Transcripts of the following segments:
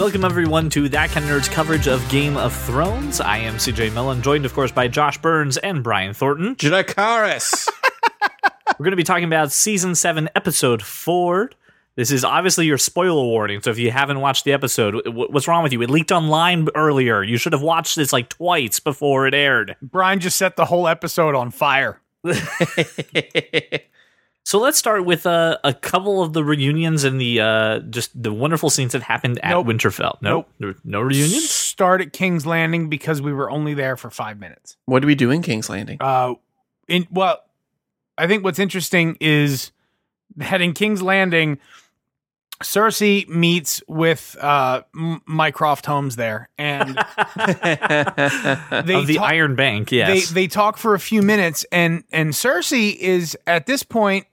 Welcome everyone to That Kind of Nerds coverage of Game of Thrones. I am CJ Mellon, joined of course by Josh Burns and Brian Thornton. Dracarys. We're going to be talking about season 7 episode 4. This is obviously your spoiler warning, so if you haven't watched the episode, what's wrong with you? It leaked online earlier. You should have watched this like twice before it aired. Brian just set the whole episode on fire. So let's start with uh, a couple of the reunions and the uh, just the wonderful scenes that happened at Nope. Winterfell. Nope, Nope. No reunions. Start at King's Landing because we were only there for five minutes. what do we do in King's Landing? Uh, in well, I think what's interesting is that in King's Landing, Cersei meets with uh, Mycroft Holmes there, and they of the talk- Iron Bank, yes. they they talk for a few minutes, and and Cersei is at this point,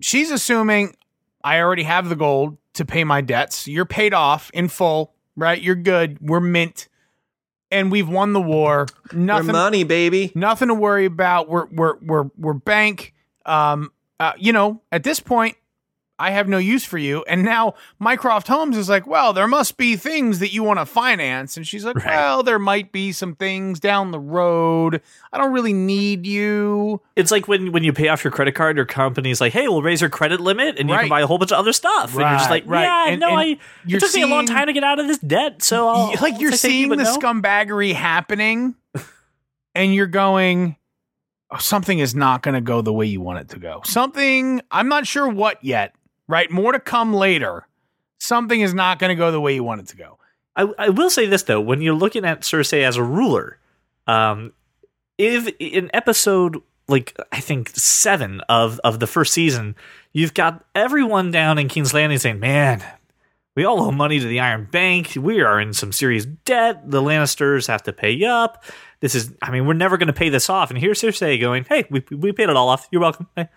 she's assuming I already have the gold to pay my debts. You're paid off in full, right? You're good. We're mint, and we've won the war. Nothing, money, baby. nothing to worry about. We're we're we're we're bank. Um, uh, you know, at this point, I have no use for you. And now Mycroft Holmes is like, well, there must be things that you want to finance. And she's like, Right. well, there might be some things down the road. I don't really need you. it's like when when you pay off your credit card, your company's like, "Hey, we'll raise your credit limit, and you can buy a whole bunch of other stuff." and you're just like, right. "Yeah, And- no, and I. It took me a long time to get out of this debt, so I'll, like I'll you're thank you, seeing the no. scumbaggery happening and you're going oh, something is not going to go the way you want it to go something i'm not sure what yet right more to come later something is not going to go the way you want it to go I, I will say this though, when you're looking at Cersei as a ruler, um, if in episode like I think seven of of the first season, you've got everyone down in King's Landing saying, "Man, we all owe money to the Iron Bank. We are in some serious debt. The Lannisters have to pay up. This is, I mean, we're never going to pay this off." And here's Cersei going, "Hey, we we paid it all off. You're welcome. Hey,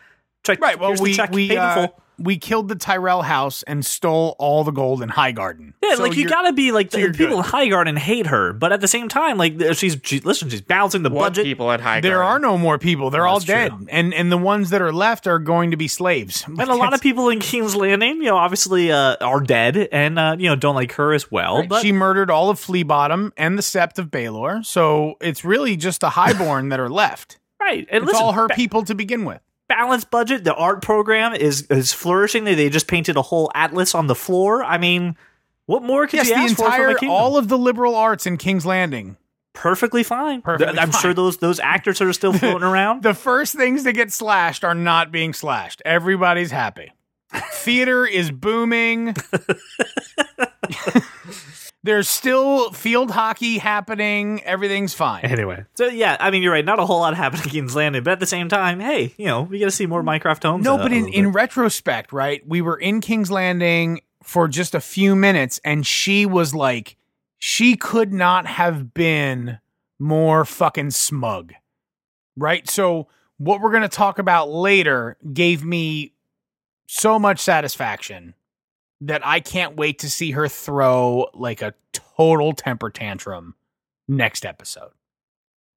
check, right well we check. we uh, we killed the tyrell house and stole all the gold in highgarden Yeah, So like you gotta be like so the people good. in Highgarden hate her, but at the same time, like she's she, listen, she's balancing the What budget. people at High there are no more people they're all dead true. and and the ones that are left are going to be slaves And a lot of people in King's Landing, you know, obviously uh, are dead and uh, you know don't like her as well. Right, But she murdered all of Flea Bottom and the Sept of Baelor, so it's really just the Highborn that are left. right, and It's listen, all her people to begin with. Balanced budget. The art program is is flourishing. They, they just painted a whole atlas on the floor. I mean, what more could Yes, you ask for from entire, all of the liberal arts in King's Landing. perfectly fine. Perfectly I'm sure those those actors are still floating around. The first things to get slashed are not being slashed. Everybody's happy. Theater is booming. There's still field hockey happening. Everything's fine. Anyway, so yeah, I mean, you're right. Not a whole lot happened in King's Landing, but at the same time, hey, you know, we got to see more Mycroft Holmes. No, but in, in retrospect, right? We were in King's Landing for just a few minutes, and she was like, she could not have been more fucking smug, right? So, what we're going to talk about later gave me so much satisfaction that I can't wait to see her throw like a total temper tantrum next episode.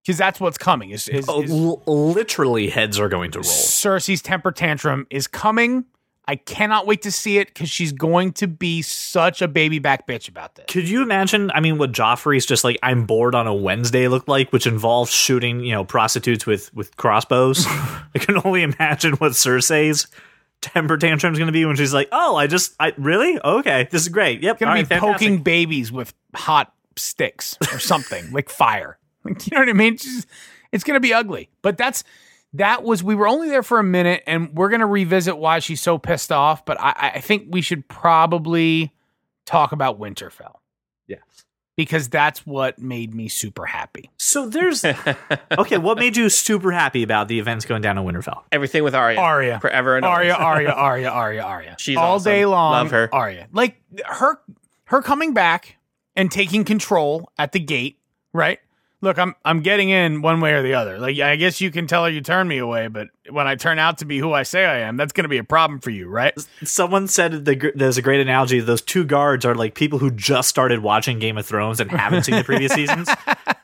Because that's what's coming. Is, is, Oh, is- l- literally, heads are going to roll. Cersei's temper tantrum is coming. I cannot wait to see it because she's going to be such a baby back bitch about this. Could you imagine? I mean, what Joffrey's just like I'm bored on a Wednesday looked like, which involves shooting, you know, prostitutes with with crossbows. I can only imagine what Cersei's temper tantrum is going to be when she's like, "Oh, I just, I really, okay, this is great. Yep, Gonna be right, poking babies with hot sticks or something like fire. Like, you know what I mean? It's, just- it's gonna be ugly. But that's that was we were only there for a minute, and we're gonna revisit why she's so pissed off. But I, I think we should probably talk about Winterfell. Because that's what made me super happy. So there's okay. What made you super happy about the events going down in Winterfell? Everything with Arya. Arya. Forever and Arya, always. Arya, Arya, Arya, Arya. She's all awesome. day long. Love her. Arya, like her, her coming back and taking control at the gate. Right. Look, I'm I'm getting in one way or the other. Like I guess you can tell her you turn me away, but when I turn out to be who I say I am, that's going to be a problem for you, right? Someone said the, there's a great analogy. Those two guards are like people who just started watching Game of Thrones and haven't seen the previous seasons.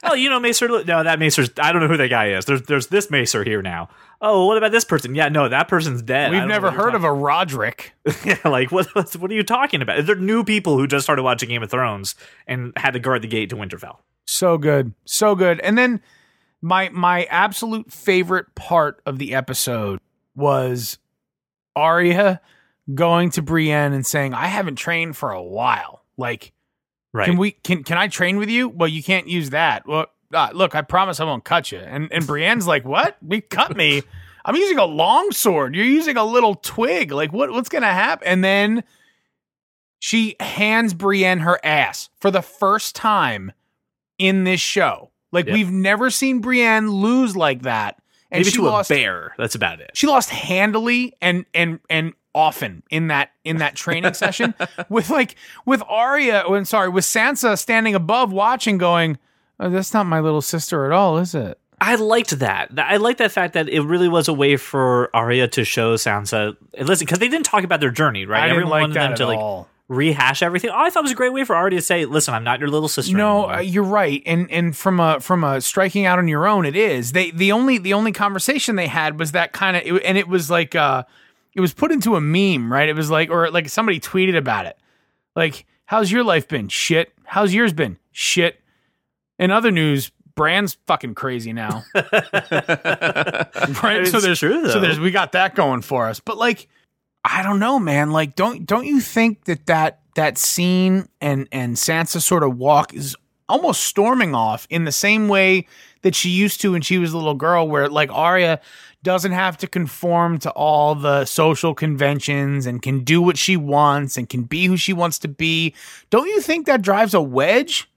Oh, you know Maester. No, that Maester's. I don't know who that guy is. There's there's this Maester here now. Oh, what about this person? Yeah, no, that person's dead. We've never heard of a Rodrik. yeah, like what? What are you talking about? They're new people who just started watching Game of Thrones and had to guard the gate to Winterfell. So good. So good. And then my my absolute favorite part of the episode was Arya going to Brienne and saying, I haven't trained for a while. Like, Right. can we can can I train with you? Well, you can't use that. Well, uh, look, I promise I won't cut you. And and Brienne's like, What? We cut me. I'm using a long sword. You're using a little twig. Like what what's gonna happen? And then she hands Brienne her ass for the first time in this show. Like Yep. we've never seen Brienne lose like that. And Maybe she to lost a bear. That's about it. she lost handily and and and often in that in that training session with like with Arya oh, when sorry with Sansa standing above watching going oh, that's not my little sister at all is it I liked that. I liked that fact that it really was a way for Arya to show Sansa. Listen, because they didn't talk about their journey, right? I didn't Everyone like wanted that them at to like all rehash everything. Oh, I thought it was a great way for Arya to say, "Listen, I'm not your little sister." no uh, you're right. And and from a from a striking out on your own it is. They the only the only conversation they had was that kind of and it was like uh it was put into a meme right? It was like or like somebody tweeted about it. Like how's your life been? Shit. How's yours been? Shit. In other news Bran's fucking crazy now. Right? So there's true, so there's we got that going for us. But like i don't know man. Like don't don't you think that that that scene and and sansa sort of walk is almost storming off in the same way that she used to when she was a little girl where like Arya doesn't have to conform to all the social conventions and can do what she wants and can be who she wants to be? Don't you think that drives a wedge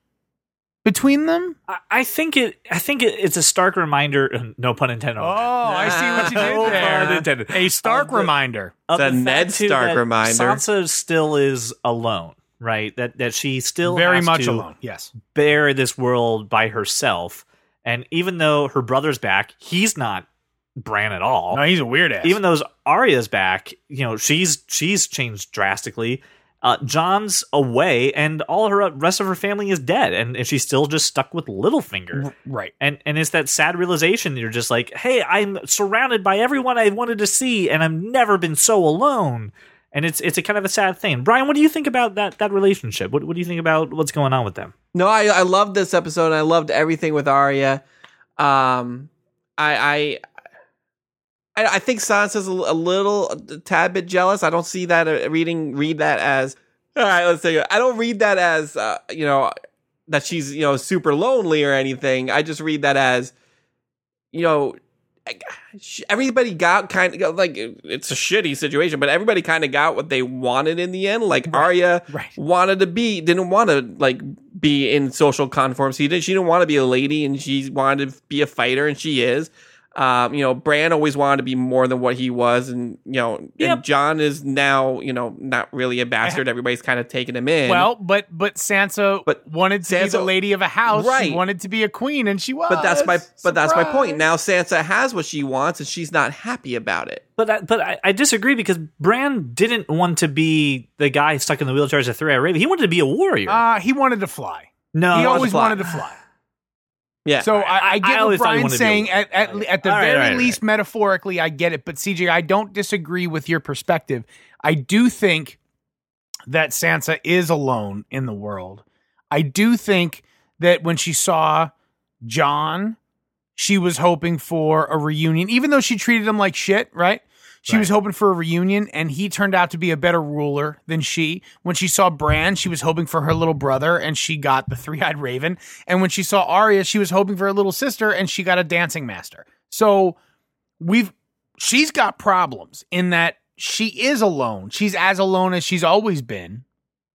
between them I- I think it. I think it, it's a stark reminder. Uh, no pun intended. oh i see what you No did there pun intended. a stark Of the- reminder Of The fact, Ned Stark that reminder. Sansa still is alone, right? That that she still very has much to alone yes bear this world by herself. And even though her brother's back, he's not Bran at all. no he's a weird ass even though Arya's back, you know, she's she's changed drastically. Uh, Jon's away, and all her rest of her family is dead, and, and she's still just stuck with Littlefinger. right And and it's that sad realization you're just like, hey, I'm surrounded by everyone I wanted to see, and I've never been so alone. And it's it's a kind of a sad thing. Brian, what do you think about that that relationship? What what do you think about what's going on with them? No, I I loved this episode. I loved everything with Arya. Um, I I I, I think Sansa's a, a little a tad bit jealous. I don't see that uh, reading read that as all right. Let's say I don't read that as uh, you know that she's you know super lonely or anything. I just read that as you know everybody got kind of like it's a shitty situation, but everybody kind of got what they wanted in the end. Like Arya right wanted to be didn't want to like be in social conformity. She didn't, she didn't want to be a lady and she wanted to be a fighter and she is. Um, you know, Bran always wanted to be more than what he was, and you know, Yep. and Jon is now, you know, not really a bastard. Everybody's kind of taking him in. Well, but but Sansa But wanted to be the lady of a house. She wanted to be a queen, and she was. but that's my but that's my point. Now Sansa has what she wants, and she's not happy about it. But I, but I, I disagree because Bran didn't want to be the guy stuck in the wheelchair as a three-eyed raven. He wanted to be a warrior. Uh, he wanted to fly. no, he wants always to fly. wanted to fly. Yeah. So I, I I get what always thought he Brian's wanted to be a- saying. At, at, at the All right, very all right, least, metaphorically, I get it. But CJ, I don't disagree with your perspective. I do think that Sansa is alone in the world. I do think that when she saw Jon, she was hoping for a reunion, even though she treated him like shit, right? She was hoping for a reunion, and he turned out to be a better ruler than she. When she saw Bran, she was hoping for her little brother, and she got the three eyed raven. And when she saw Arya, she was hoping for her little sister, and she got a dancing master. So we've she's got problems in that she is alone. She's as alone as she's always been,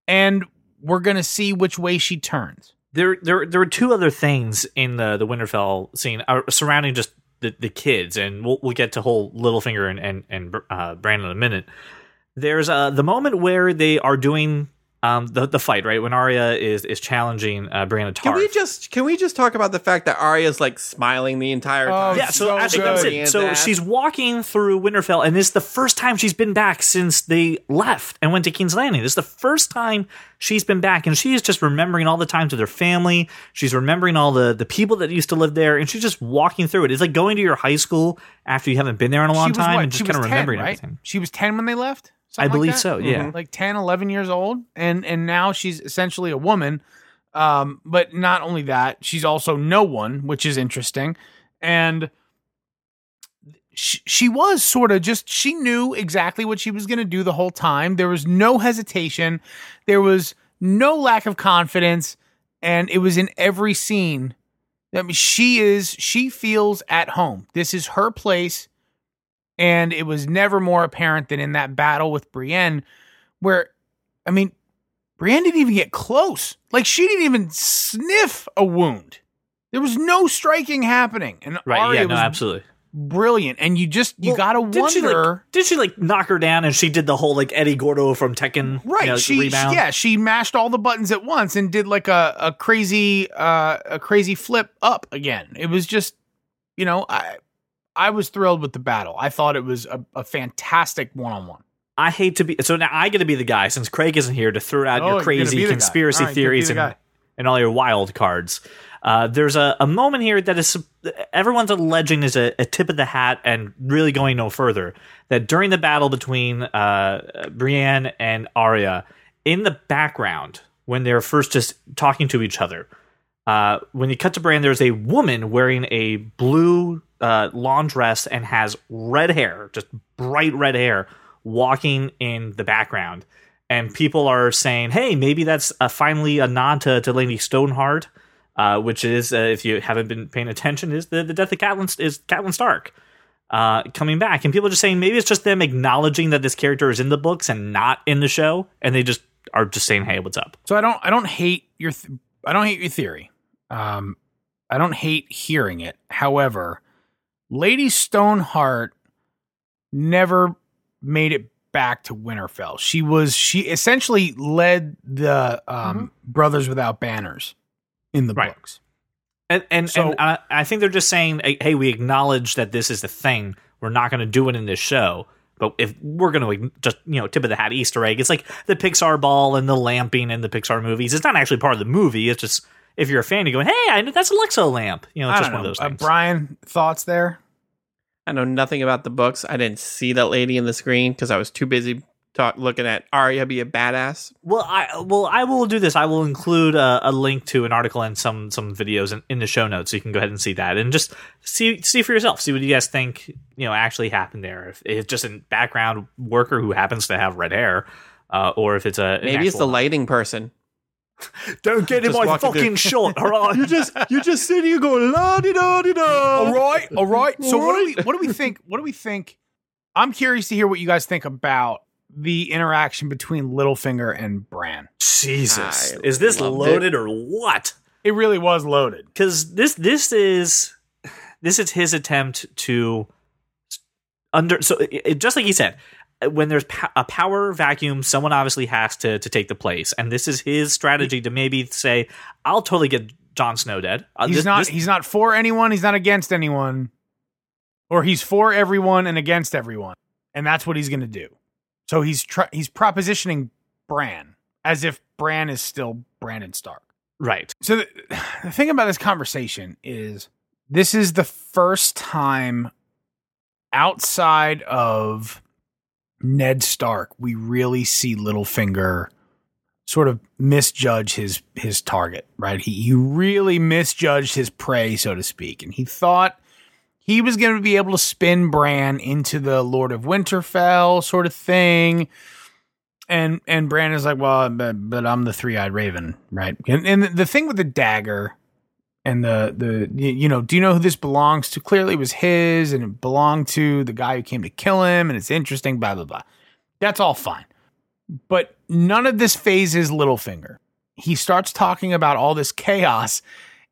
and we're gonna see which way she turns. there there there were two other things in the the Winterfell scene uh, surrounding just the, the kids, and we'll we'll get to whole Littlefinger and and and uh, Brandon in a minute. There's uh the moment where they are doing um, the the fight right when Arya is is challenging uh, Brianna Can we just can we just talk about the fact that Arya's like smiling the entire Oh, time? yeah, so, so actually, that's it. So she's walking through Winterfell, and it's the first time she's been back since they left and went to King's Landing. This is the first time she's been back, and she is just remembering all the times with her family. She's remembering all the the people that used to live there, and she's just walking through it. It's like going to your high school after you haven't been there in a long time what? and just kind of was 10, remembering right? everything. She was 10 when they left? I Something like believe that? so. Yeah. like 10 11 years old and and now she's essentially a woman. Um but not only that she's also no one which is interesting. And she, she was sort of just she knew exactly what she was going to do the whole time. There was no hesitation. There was no lack of confidence and it was in every scene. I mean she is she feels at home. This is her place and it was never more apparent than in that battle with Brienne, where, I mean, Brienne didn't even get close. Like she didn't even sniff a wound. There was no striking happening, and Right. Arya yeah. No. was Absolutely. brilliant. And you just you Well, gotta did She, like, wonder, did she like knock her down and she did the whole like Eddie Gordo from Tekken right? you know, she, rebound? yeah, she mashed all the buttons at once and did like a a crazy uh a crazy flip up again. It was just, you know, I I was thrilled with the battle. I thought it was a, a fantastic one on one. I hate to be so now I get to be the guy since Craig isn't here to throw out Oh, your crazy be the guy. conspiracy right, you're gonna be theories and, and all your wild cards. Uh, there's a, a moment here that is everyone's alleging is a, a tip of the hat and really going no further. That during the battle between uh, Brienne and Arya, in the background when they're first just talking to each other, uh, when you cut to Brienne, there's a woman wearing a blue uh, lawn dress and has red hair, just bright red hair, walking in the background. And people are saying, "Hey, maybe that's uh, finally a nod to, to Lady Stoneheart, uh, which is, uh, if you haven't been paying attention, is the, the death of Catelyn is Catelyn Stark uh, coming back." And people are just saying maybe it's just them acknowledging that this character is in the books and not in the show, and they just are just saying, "Hey, what's up?" So I don't I don't hate your th- I don't hate your theory. Um I don't hate hearing it. However, Lady Stoneheart never made it back to Winterfell. She was she essentially led the um Brothers Without Banners in the Right. books. And and, So- and I, I think they're just saying, hey, we acknowledge that this is the thing. We're not going to do it in this show, but if we're going to just you know tip of the hat Easter egg, it's like the Pixar ball and the lamping in the Pixar movies. It's not actually part of the movie. It's just if you're a fan, you're going, hey, I know that's a Luxo lamp. You know, it's I just don't one know. of those Uh, things. Brian, thoughts there? I know nothing about the books. I didn't see that lady in the screen because I was too busy talk, looking at Arya be a badass. Well, I well I will do this. I will include a, a link to an article and some some videos in, in the show notes, so you can go ahead and see that and just see see for yourself. See what you guys think you know actually happened there. If it's just a background worker who happens to have red hair, uh, or if it's a Maybe it's the lighting person. Don't get in Just my walking fucking shot. All right, You just you just sit here going la di da di All da. right, all right. So All what do we what do we think? What do we think? I'm curious to hear what you guys think about the interaction between Littlefinger and Bran. Jesus, I is this loved loaded or what? It really was loaded. because this this is this is his attempt to under so it, it- just like he said when there's po- a power vacuum someone obviously has to to take the place and this is his strategy to maybe say i'll totally get Jon Snow dead Uh, He's this- not this- he's not for anyone, he's not against anyone. Or he's for everyone and against everyone. And that's what he's going to do. So he's tr- he's propositioning Bran as if Bran is still Brandon Stark. right So the, the thing about this conversation is this is the first time outside of Ned Stark we really see Littlefinger sort of misjudge his his target, right? He he really misjudged his prey, so to speak, and he thought he was going to be able to spin Bran into the Lord of Winterfell sort of thing. And and Bran is like, well, but, but I'm the three eyed raven, right? And and the thing with the dagger and the the you know, do you know who this belongs to? Clearly, it was his, and it belonged to the guy who came to kill him. And it's interesting, blah blah blah. That's all fine, but none of this fazes Littlefinger. He starts talking about all this chaos,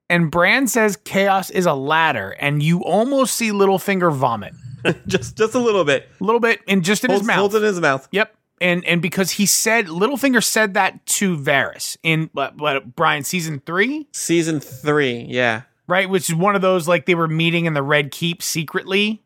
and Bran says chaos is a ladder, and you almost see Littlefinger vomit just just a little bit. a little bit, in just in Holds, his mouth. holds in his mouth. Yep. And and because he said Littlefinger said that to Varys in what, what Brian season three, Season three, yeah. right? Which is one of those like they were meeting in the Red Keep secretly.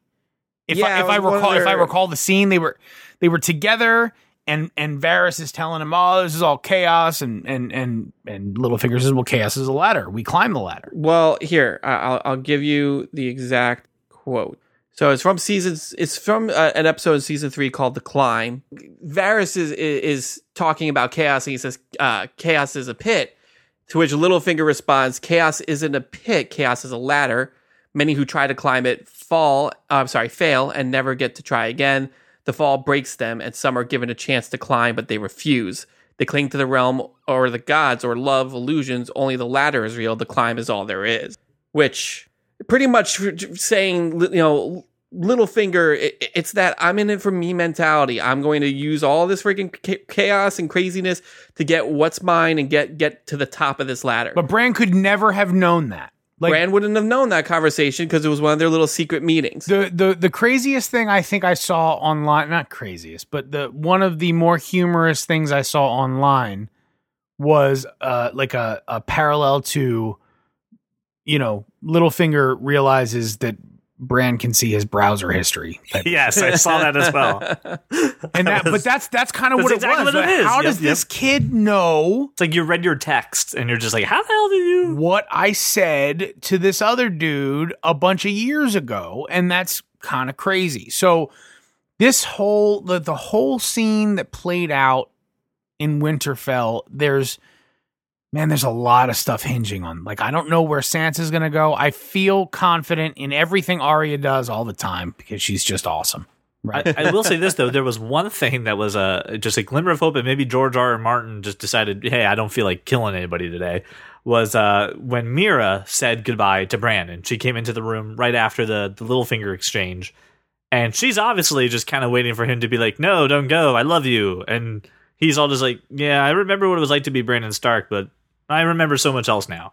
If Yeah, I, if I was one of recall, if I recall the scene, they were they were together, and and Varys is telling him, "Oh, this is all chaos," and and and and Littlefinger says, "Well, chaos is a ladder. We climb the ladder." Well, here I'll I'll give you the exact quote. So it's from season. It's from uh, an episode in season three called "The Climb." Varys is is talking about chaos, and he says, uh, "Chaos is a pit." To which Littlefinger responds, "Chaos isn't a pit. Chaos is a ladder. Many who try to climb it fall. Uh, I'm sorry, fail and never get to try again. The fall breaks them, and some are given a chance to climb, but they refuse. They cling to the realm or the gods or love illusions. Only the ladder is real. The climb is all there is." Which pretty much saying, you know, Littlefinger, it, it's that I'm in it for me mentality. I'm going to use all this freaking chaos and craziness to get what's mine and get get to the top of this ladder. But Bran could never have known that. Like Bran wouldn't have known that conversation because it was one of their little secret meetings. the the the craziest thing I think I saw online, not craziest, but the one of the more humorous things I saw online was uh like a a parallel to you know, Littlefinger realizes that Bran can see his browser history. Yes, I saw that as well. and that, but that's that's kind of that's what it was. what it How Yep, does this kid know It's like you read your text and you're just like, how the hell did you? what I said to this other dude a bunch of years ago? And that's kind of crazy. So this whole the the whole scene that played out in Winterfell, there's man, there's a lot of stuff hinging on. Like I don't know where Sansa's gonna go. I feel confident in everything Arya does all the time because she's just awesome. Right. I, I will say this though, there was one thing that was a just a glimmer of hope, and maybe George R. R. Martin just decided, hey, I don't feel like killing anybody today. Was uh, when Meera said goodbye to Brandon. She came into the room right after the the Littlefinger exchange, and she's obviously just kind of waiting for him to be like, no, don't go, I love you, and he's all just like, yeah, I remember what it was like to be Brandon Stark, but I remember so much else now.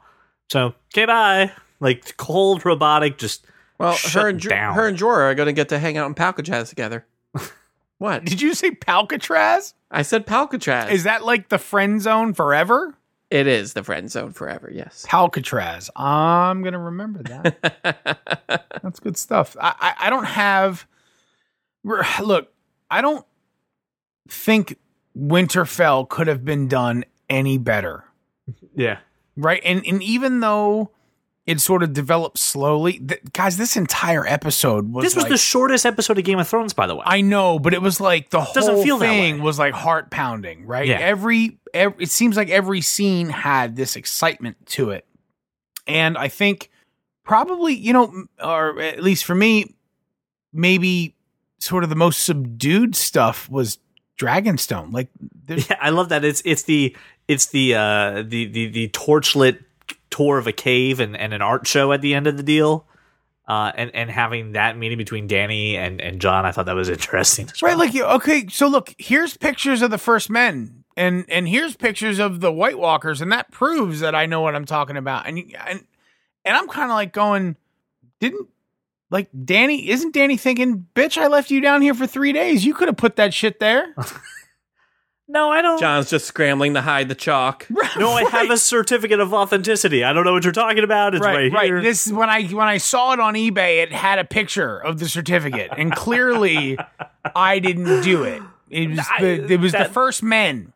So okay, bye. Like cold, robotic, just well, her and Jo- down. her and Jorah are going to get to hang out in Palcatraz together. what? Did you say Palcatraz? I said Palcatraz. Is that like the friend zone forever? it is the friend zone forever. Yes. Palcatraz. I'm gonna remember that. That's good stuff. I, I I don't have. Look, I don't think Winterfell could have been done any better, yeah. right? And and even though it sort of developed slowly, th- guys, this entire episode was This was like- the shortest episode of Game of Thrones, by the way. I know, but it was like the Doesn't whole feel thing was like heart pounding, right? Yeah. Every, every it seems like every scene had this excitement to it, and I think probably you know, or at least for me, maybe sort of the most subdued stuff was Dragonstone. Like, Yeah, I love that. It's it's the it's the uh the the the torchlit tour of a cave and, and an art show at the end of the deal. Uh and, and having that meeting between Dany and, and Jon, I thought that was interesting. right? Like, you okay, so look, here's pictures of the first men. And and here's pictures of the White Walkers, and that proves that I know what I'm talking about. And and and I'm kind of like going, didn't like Dany? Isn't Dany thinking, bitch? I left you down here for three days. You could have put that shit there. no, I don't Jon's just scrambling to hide the chalk. No, I have a certificate of authenticity. I don't know what you're talking about. It's right, right, right. here. This when I when I saw it on eBay, it had a picture of the certificate, and clearly, I didn't do it. It was I- the it was the first men.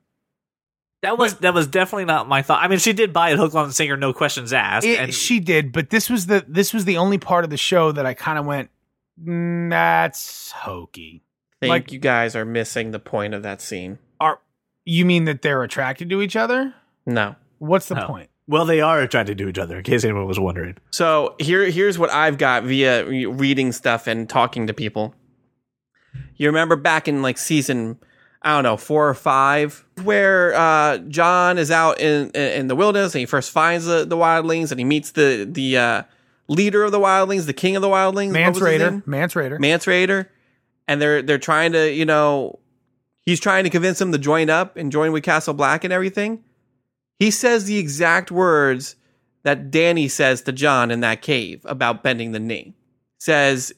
that was that was definitely not my thought. I mean, she did buy it hook, line, and sinker, no questions asked. It- and she did, but this was the this was the only part of the show that I kind of went, "Mm, that's hokey. think Like- you guys are missing the point of that scene. Are you mean that they're attracted to each other? No. What's the No. point? well, they are attracted to each other. In case anyone was wondering. So here, here's what I've got via reading stuff and talking to people. You remember back in like season, I don't know, four or five, where uh, Jon is out in in the wilderness and he first finds the, the wildlings and he meets the the uh, leader of the wildlings, the king of the wildlings, What Mance was his Rayder. Mance Rayder. Mance Rayder, and they're they're trying to you know he's trying to convince him to join up and join with Castle Black and everything. He says the exact words that Dany says to Jon in that cave about bending the knee. Says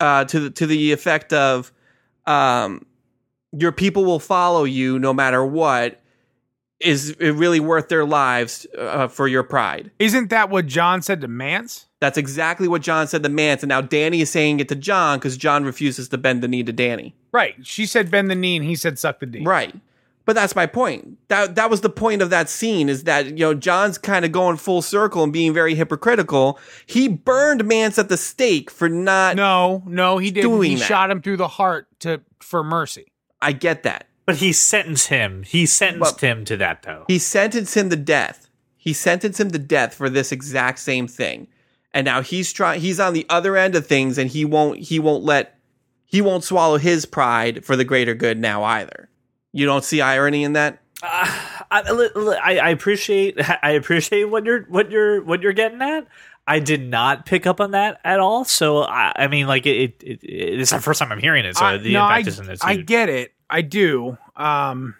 uh, to the to the effect of, um, your people will follow you no matter what is it really worth their lives uh, for your pride. Isn't that what Jon said to Mance? That's exactly what Jon said to Mance, and now Dany is saying it to Jon because Jon refuses to bend the knee to Dany. Right. She said bend the knee and he said suck the D. Right. But that's my point. That that was the point of that scene is that you know Jon's kind of going full circle and being very hypocritical. He burned Mance at the stake for not. No, no, he didn't. Doing He that. shot him through the heart to for mercy. I get that. But he sentenced him. He sentenced him to that though. He sentenced him to death. He sentenced him to death for this exact same thing. And now he's trying he's on the other end of things and he won't he won't let he won't swallow his pride for the greater good now either. You don't see irony in that? I, li- li- I, I appreciate I appreciate what you're what you're what you're getting at. I did not pick up on that at all. So I, I mean, like it, it, it, it's the first time I'm hearing it. So I, the no, I, impact isn't as I get it. I do. Um,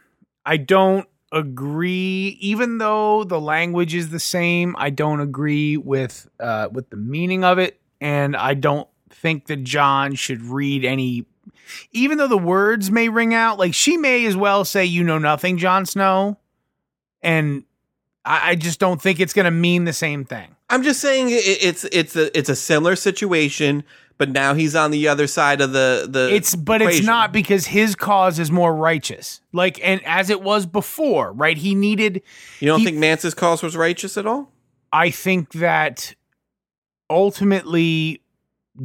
I don't agree. Even though the language is the same, I don't agree with uh, with the meaning of it, and I don't think that Jon should read any. Even though the words may ring out, like she may as well say, "You know nothing, Jon Snow," and I, I just don't think it's going to mean the same thing. I'm just saying it, it's it's a it's a similar situation, but now he's on the other side of the the It's but it's not because his cause is more righteous. Like and as it was before, right? He needed You don't he- think Mance's cause was righteous at all? I think that ultimately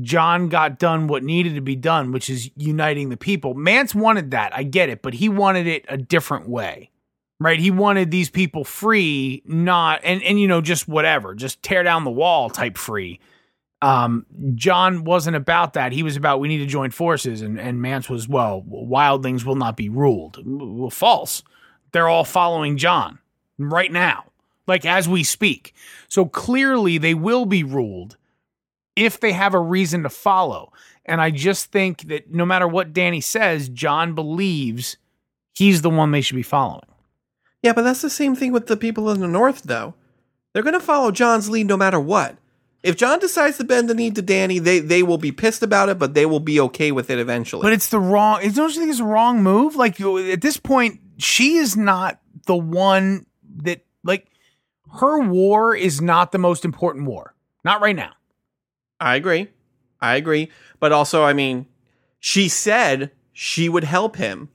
Jon got done what needed to be done, which is uniting the people. Mance wanted that. I get it, but he wanted it a different way. Right? He wanted these people free, not and and you know just whatever, just tear down the wall type free. Um, Jon wasn't about that. He was about we need to join forces, and and Mance was well, wildlings will not be ruled. Well, false. They're all following Jon right now, like as we speak. So clearly they will be ruled if they have a reason to follow. And I just think that no matter what Dany says, Jon believes he's the one they should be following. Yeah, but that's the same thing with the people in the north, though. They're going to follow Jon's lead no matter what. If Jon decides to bend the knee to Dany, they they will be pissed about it, but they will be okay with it eventually. But it's the wrong. Don't you think it's a wrong move? Like you- at this point, she is not the one that like her war is not the most important war. Not right now. I agree. I agree. But also, I mean, she said she would help him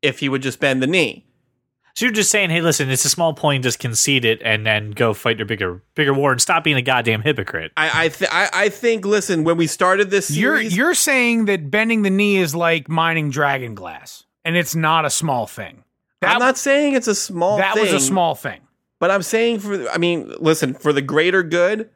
if he would just bend the knee. So you're just saying, hey, listen, it's a small point, just concede it, and then go fight your bigger bigger war, and stop being a goddamn hypocrite. I I, th- I I think. Listen, when we started this You're you're saying that bending the knee is like mining dragon glass, and it's not a small thing. That I'm not saying it's a small. Thing. That was a small thing. But I'm saying for I mean, listen, for the greater good,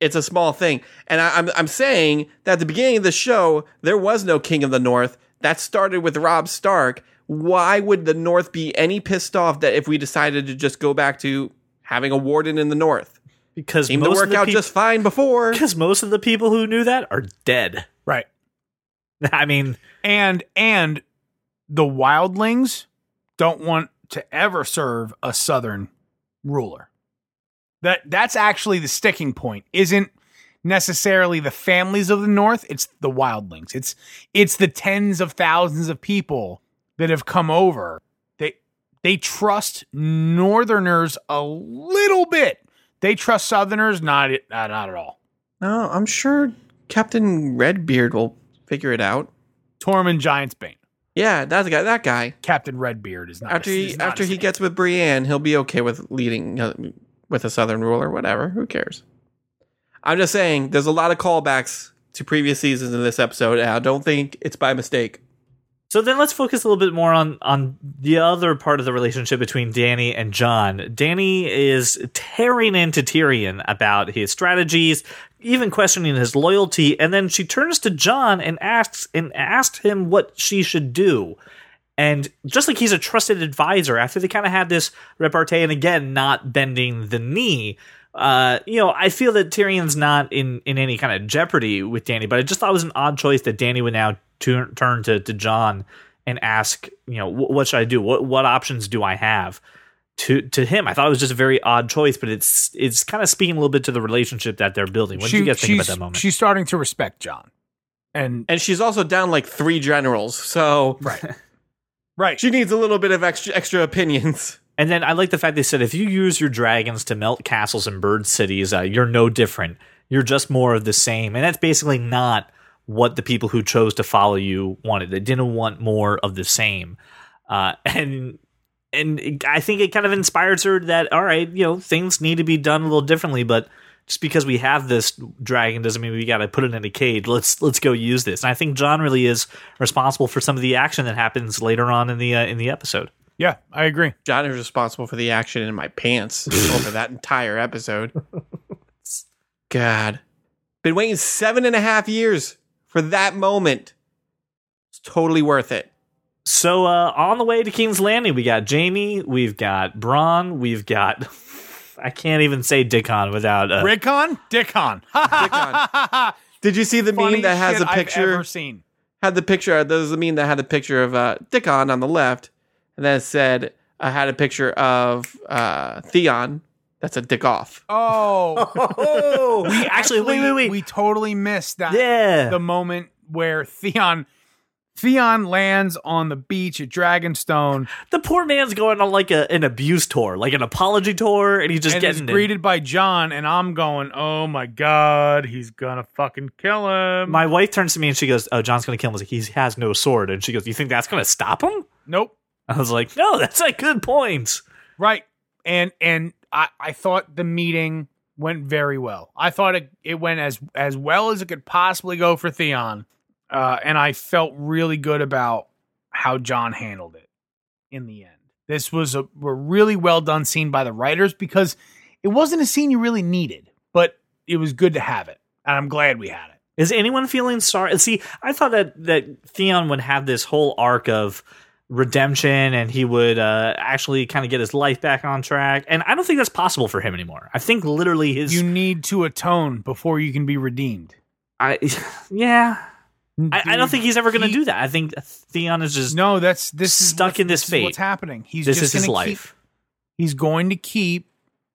it's a small thing. And I, I'm I'm saying that at the beginning of the show, there was no King of the North. That started with Robb Stark. Why would the North be any pissed off that if we decided to just go back to having a warden in the North? Because Seemed to work of the out peop- just fine before. because most of the people who knew that are dead. Right. I mean, And and the wildlings don't want to ever serve a southern ruler. That that's actually the sticking point. Isn't necessarily the families of the north, it's the wildlings. It's it's the tens of thousands of people that have come over. They they trust northerners a little bit. They trust southerners not not, not at all. No, I'm sure Captain Redbeard will figure it out. Tormund Giantsbane. Yeah, that's the guy. That guy. Captain Redbeard is not After he not after he name. gets with Brienne, he'll be okay with leading uh, with a Southern ruler, whatever. Who cares? I'm just saying, there's a lot of callbacks to previous seasons in this episode, and I don't think it's by mistake. So then let's focus a little bit more on on the other part of the relationship between Dany and Jon. Dany is tearing into Tyrion about his strategies, even questioning his loyalty, and then she turns to Jon and asks and asked him what she should do. And just like he's a trusted advisor, after they kind of had this repartee, and again, not bending the knee, uh, you know, I feel that Tyrion's not in, in any kind of jeopardy with Dany, but I just thought it was an odd choice that Dany would now turn turn to, to Jon and ask, you know, "Wh- what should I do? What what options do I have? To to him, I thought it was just a very odd choice, but it's it's kind of speaking a little bit to the relationship that they're building. What do you guys think about she's- that moment? She's starting to respect Jon. And And she's also down like three generals, so right. Right. She needs a little bit of extra extra opinions. And then I like the fact they said if you use your dragons to melt castles and bird cities, uh, you're no different. You're just more of the same. And that's basically not what the people who chose to follow you wanted. They didn't want more of the same. Uh, and and I think it kind of inspires her that all right, you know, things need to be done a little differently, but just because we have this dragon doesn't mean we got to put it in a cage. Let's let's go use this. And I think Jon really is responsible for some of the action that happens later on in the uh, in the episode. Yeah, I agree. Jon is responsible for the action in my pants over that entire episode. God. Been waiting seven and a half years for that moment. It's totally worth it. So uh, on the way to King's Landing, we got Jaime, we've got Bronn, we've got I can't even say Dickon without uh, Rickon, Dickon. Dickon. Did you see the meme that has a I've picture? ever seen. had the picture. There's a meme that had the picture of uh, Dickon on the left, and then it said I had a picture of uh, Theon. That's a dick off. Oh, Oh, we actually, wait, wait, wait. We totally missed that. yeah, the moment where Theon Theon lands on the beach at Dragonstone the poor man's going on like a, an abuse tour, like an apology tour, and he's just and is getting greeted by Jon, and I'm going, oh my god, he's gonna fucking kill him. My wife turns to me and she goes, "Oh, Jon's gonna kill him." I was like, "He has no sword," and she goes, "You think that's gonna stop him?" nope, I was like, "No, that's a good point." right. And and I I thought the meeting went very well. I thought it it went as as well as it could possibly go for Theon, uh, and I felt really good about how Jon handled it in the end. This was a, a really well done scene by the writers because it wasn't a scene you really needed, but it was good to have it, and I'm glad we had it. Is anyone feeling sorry? See, I thought that that Theon would have this whole arc of redemption and he would uh, actually kind of get his life back on track. And I don't think that's possible for him anymore. I think literally his You need to atone before you can be redeemed. I yeah. I, I don't think he's ever going to do that. I think Theon is just No, that's this is Stuck in this is fate. what's happening. He's this just is his life. Keep, he's going to keep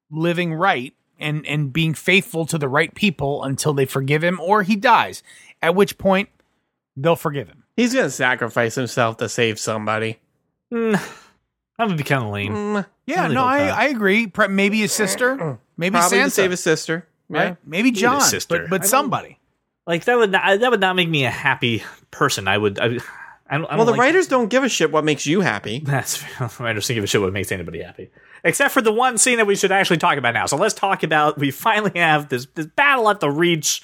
living right and and being faithful to the right people until they forgive him or he dies. At which point they'll forgive him. He's gonna sacrifice himself to save somebody. Mm, that would be kind of lame. Mm, Yeah, really no, I. I agree. Pre- Maybe his sister, maybe probably Sansa, to save his sister. right? Yeah. Maybe his Jon, sister. but but somebody. Like that would not, that would not make me a happy person. I would. I, I don't, I don't Well, the like- writers don't give a shit what makes you happy. That's writers don't give a shit what makes anybody happy, except for the one scene that we should actually talk about now. So let's talk about. We finally have this this battle at the Reach.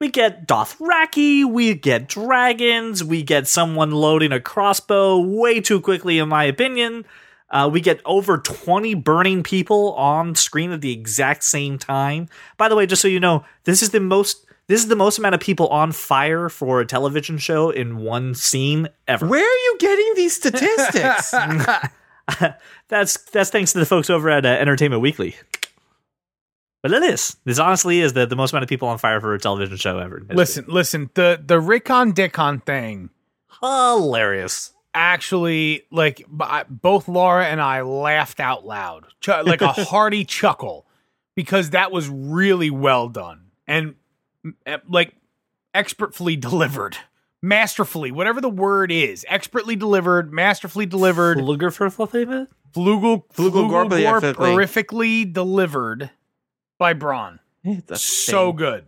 We get Dothraki, we get dragons, we get someone loading a crossbow way too quickly, in my opinion. Uh, we get over 20 burning people on screen at the exact same time. By the way, just so you know, this is the most this is the most amount of people on fire for a television show in one scene ever. Where are you getting these statistics? that's that's thanks to the folks over at uh, Entertainment Weekly. But it is. This honestly is the, the most amount of people on fire for a television show ever. Listen, listen. The the Rickon Dickon thing hilarious. actually like b- I- both Laura and I laughed out loud, Ch- like a hearty chuckle, because that was really well done and like expertly delivered, masterfully, whatever the word is, expertly delivered, masterfully delivered, Luger for flugel flugel Flugel gorpily- horrifically delivered by Bronn. It's So thing. good.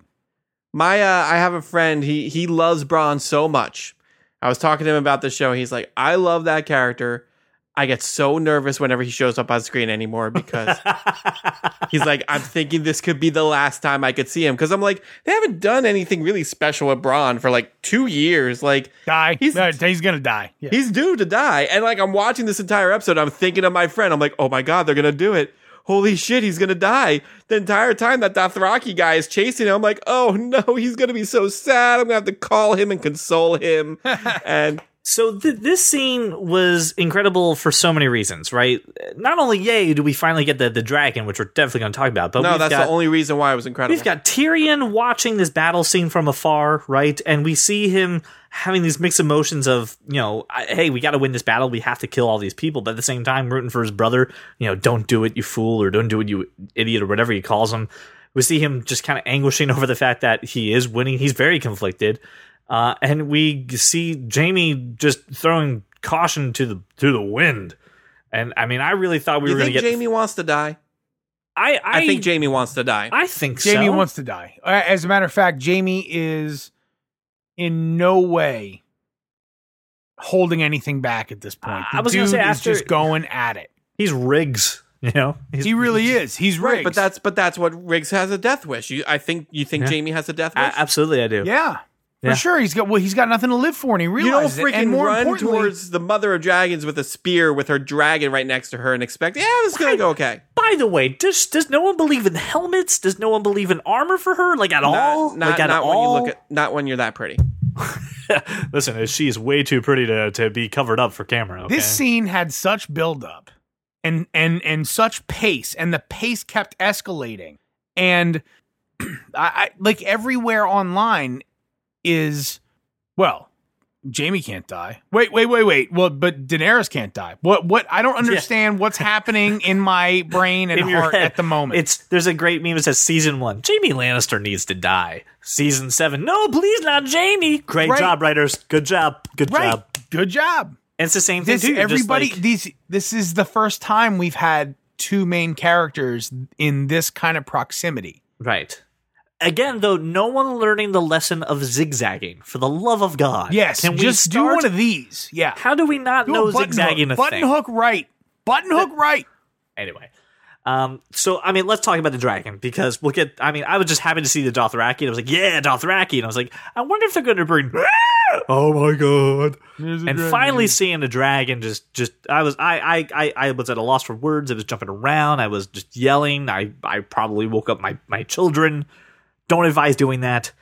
My uh, I have a friend. He he loves Bronn so much. I was talking to him about the show. He's like, I love that character. I get so nervous whenever he shows up on screen anymore because he's like, I'm thinking this could be the last time I could see him because I'm like, they haven't done anything really special with Braun for like two years. Like Die. He's- He's, he's gonna die. Yeah. he's due to die, and like I'm watching this entire episode, I'm thinking of my friend. I'm like, oh my god, they're gonna do it. Holy shit, he's gonna die. The entire time that Dothraki guy is chasing him, I'm like, oh no, he's gonna be so sad. I'm gonna have to call him and console him. and So th- this scene was incredible for so many reasons, right? Not only yay do we finally get the, the dragon, which we're definitely going to talk about, but no, we've that's got, the only reason why it was incredible. We've got Tyrion watching this battle scene from afar, right? And we see him having these mixed emotions of, you know, I- hey, we got to win this battle. We have to kill all these people. But at the same time, rooting for his brother, you know, don't do it, you fool, or don't do it, you idiot, or whatever he calls him. We see him just kind of anguishing over the fact that he is winning. He's very conflicted. Uh, and we see Jaime just throwing caution to the to the wind. And I mean, I really thought we you were going to get. Jaime wants to die? I, I I, think Jaime wants to die. I think Jaime so. wants to die. Uh, As a matter of fact, Jaime is in no way holding anything back at this point. I The was gonna say dude is after- just going at it. He's Riggs. You know, He's- He really is. He's right, Riggs. but that's but that's what Riggs has a death wish. You, I think you think Yeah. Jamie has a death A- wish. absolutely, I do. yeah, for Yeah. sure. He's got well, he's got nothing to live for, and he you don't realizes it. freaking And more run importantly, towards the mother of dragons with a spear with her dragon right next to her and expect, yeah, this is gonna go okay. By the way, does does no one believe in helmets? Does no one believe in armor for her? Like at all? Not, not, like at not when you look at not when you're that pretty. Listen, uh, she's way too pretty to, to be covered up for camera. Okay? this scene had such buildup and and and such pace, and the pace kept escalating. And I, I like everywhere online is well. Jaime can't die. Wait, wait, wait, wait. Well, but Daenerys can't die. What? What? I don't understand what's happening in my brain and heart head at the moment. It's there's a great meme that says season one, Jaime Lannister needs to die. Season seven, no, please not Jaime. Great Right. job, writers. Good job. Good right. job. Good job. And it's the same thing This too. Everybody. like- these. This is the first time we've had two main characters in this kind of proximity. right. Again, though, no one learning the lesson of zigzagging. For the love of God, Yes, Can we just do one of these. Yeah, How do we not Do know zigzagging hook. a button thing? hook right, button hook right. Anyway, um, so I mean, let's talk about the dragon because we'll get. I mean, I was just happy to see the Dothraki, and I was like, yeah, Dothraki, and I was like, I wonder if they're going to bring. oh my god! and finally seeing the dragon just just I was I, I I I was at a loss for words. I was jumping around. I was just yelling. I I probably woke up my my children. Don't advise doing that.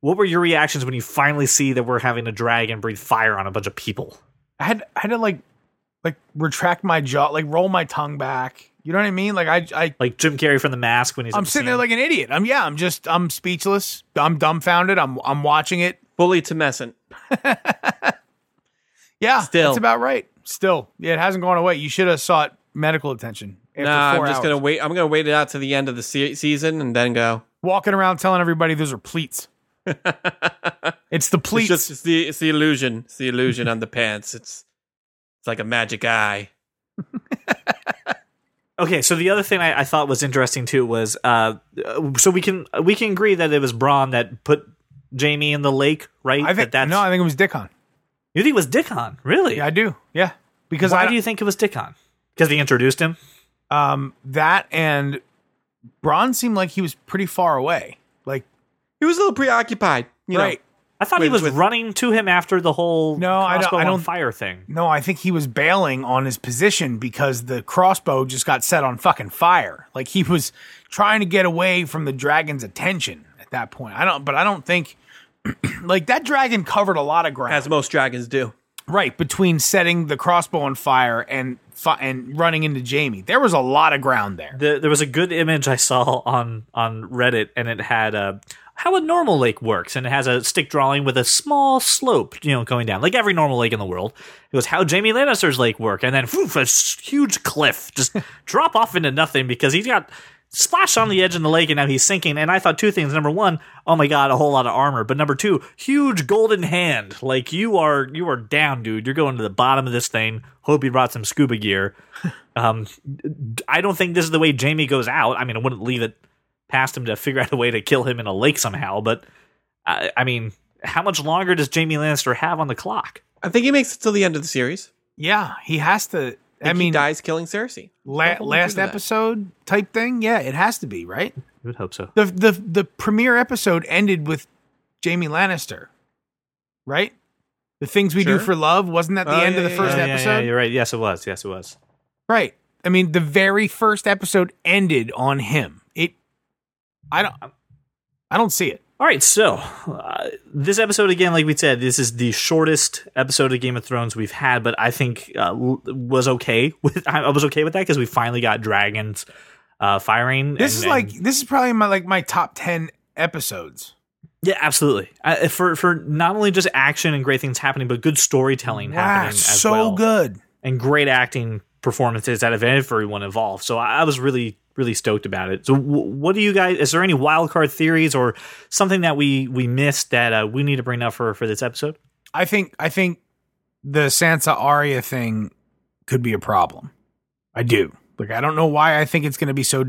What were your reactions when you finally see that we're having a dragon breathe fire on a bunch of people? I had I had to like like retract my jaw, like roll my tongue back. You know what I mean? Like I I Like Jim Carrey from The Mask when he's. I'm the sitting there like an idiot. I'm yeah. I'm just I'm speechless. I'm dumbfounded. I'm I'm watching it. Fully tumescent. Yeah, Still. that's about right. Still, yeah, it hasn't gone away. You should have sought medical attention. After Nah, I'm just hours. gonna wait. I'm gonna wait it out to the end of the se- season and then go. Walking around telling everybody those are pleats. it's the pleats. It's just it's the it's the illusion. It's the illusion on the pants. It's it's like a magic eye. Okay, so the other thing I, I thought was interesting too was uh, so we can we can agree that it was Bronn that put Jaime in the lake, right? I think that no, I think it was Dickon. you think it was Dickon, really? Yeah, I do. Yeah, because Why I do you think it was Dickon? Because he introduced him. um that and Bronn seemed like he was pretty far away. Like He was a little preoccupied. You right. I thought he was with- running to him after the whole No, I don't- I don't- fire thing. No, I think he was bailing on his position because the crossbow just got set on fucking fire. Like he was trying to get away from the dragon's attention at that point. I don't, but I don't think like that dragon covered a lot of ground. as most dragons do. right between setting the crossbow on fire and fi- and running into Jaime. There was a lot of ground there. The, there was a good image I saw on on Reddit, and it had uh, how a normal lake works, and it has a stick drawing with a small slope, you know, going down, like every normal lake in the world. It was how Jaime Lannister's lake work, and then poof, a huge cliff just drop off into nothing because he's got splashed on the edge of the lake, and now he's sinking. And I thought two things: number one, oh my god, a whole lot of armor, but number two, huge golden hand. Like you are you are down, dude. You're going to the bottom of this thing. Hope you brought some scuba gear. Um, I don't think this is the way Jaime goes out. I mean, I wouldn't leave it past him to figure out a way to kill him in a lake somehow. But I, I mean, how much longer does Jaime Lannister have on the clock? I think he makes it till the end of the series. Yeah, he has to. I, I, mean, he dies killing Cersei. la- Don't hold him last to that. episode type thing. Yeah, it has to be right. I would hope so. the the the premiere episode ended with Jaime Lannister, right? The things we do for love wasn't that the Oh, end of the yeah, first yeah, yeah, episode? you're right. Yes, it was. Yes, it was. Right. I mean, the very first episode ended on him. It. I don't. I don't see it. All right, so uh, this episode again, like we said, this is the shortest episode of Game of Thrones we've had, but I think uh, was okay with. I was okay with that because we finally got dragons uh, firing. This and- is like and- this is probably my like my top ten episodes. yeah, absolutely. Uh, for for not only just action and great things happening, but good storytelling Wow, happening as so well, good. and great acting performances out of everyone involved. So I, I was really really stoked about it. So w- what do you guys? Is there any wild card theories or something that we we missed that uh, we need to bring up for for this episode? I think I think the Sansa Arya thing could be a problem. I do. Like I don't know why I think it's going to be so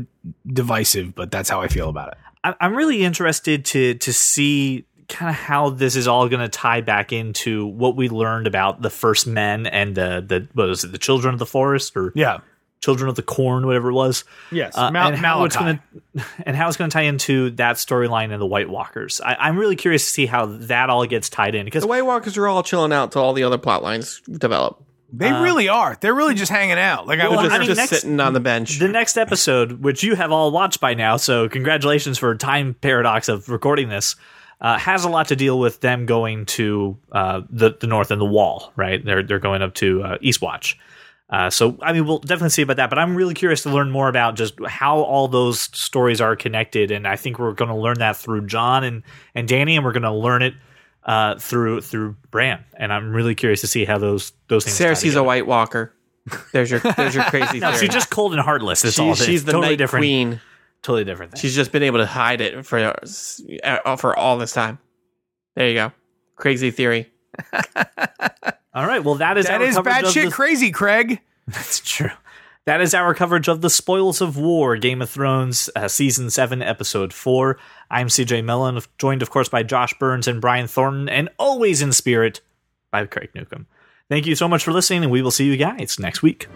divisive, but that's how I feel about it. I- I'm really interested to to see kind of how this is all going to tie back into what we learned about the first men and the the what was it the children of the forest or Yeah. children of the corn whatever it was Yes. uh, Mal- and how it's going to and how it's going to tie into that storyline and the White Walkers. I, I'm really curious to see how that all gets tied in because The White Walkers are all chilling out till all the other plot lines develop. They really are. They're really just hanging out. Like I Well, was Just, I mean, just next- sitting on the bench. the next episode, which you have all watched by now, so congratulations for time paradox of recording this, uh, has a lot to deal with them going to uh, the the north and the wall. Right, they're they're going up to uh, Eastwatch. Uh, so I mean, we'll definitely see about that. But I'm really curious to learn more about just how all those stories are connected, and I think we're going to learn that through Jon and and Dany, and we're going to learn it uh, through through Bran. And I'm really curious to see how those those things. Cersei's a. White Walker. There's your there's your crazy No, theory. she's just cold and heartless. It's all. she's, she's the totally Night different. Queen. Totally different thing. She's just been able to hide it for uh, for all this time. There you go. Crazy theory. All right. Well, that is that our is coverage of batshit the- crazy, Craig. That's true. That is our coverage of the Spoils of War, Game of Thrones, uh, season seven, episode four. I'm CJ Mellon, joined, of course, by Josh Burns and Brian Thornton, and always in spirit by Craig Newcomb. Thank you so much for listening, and we will see you guys next week.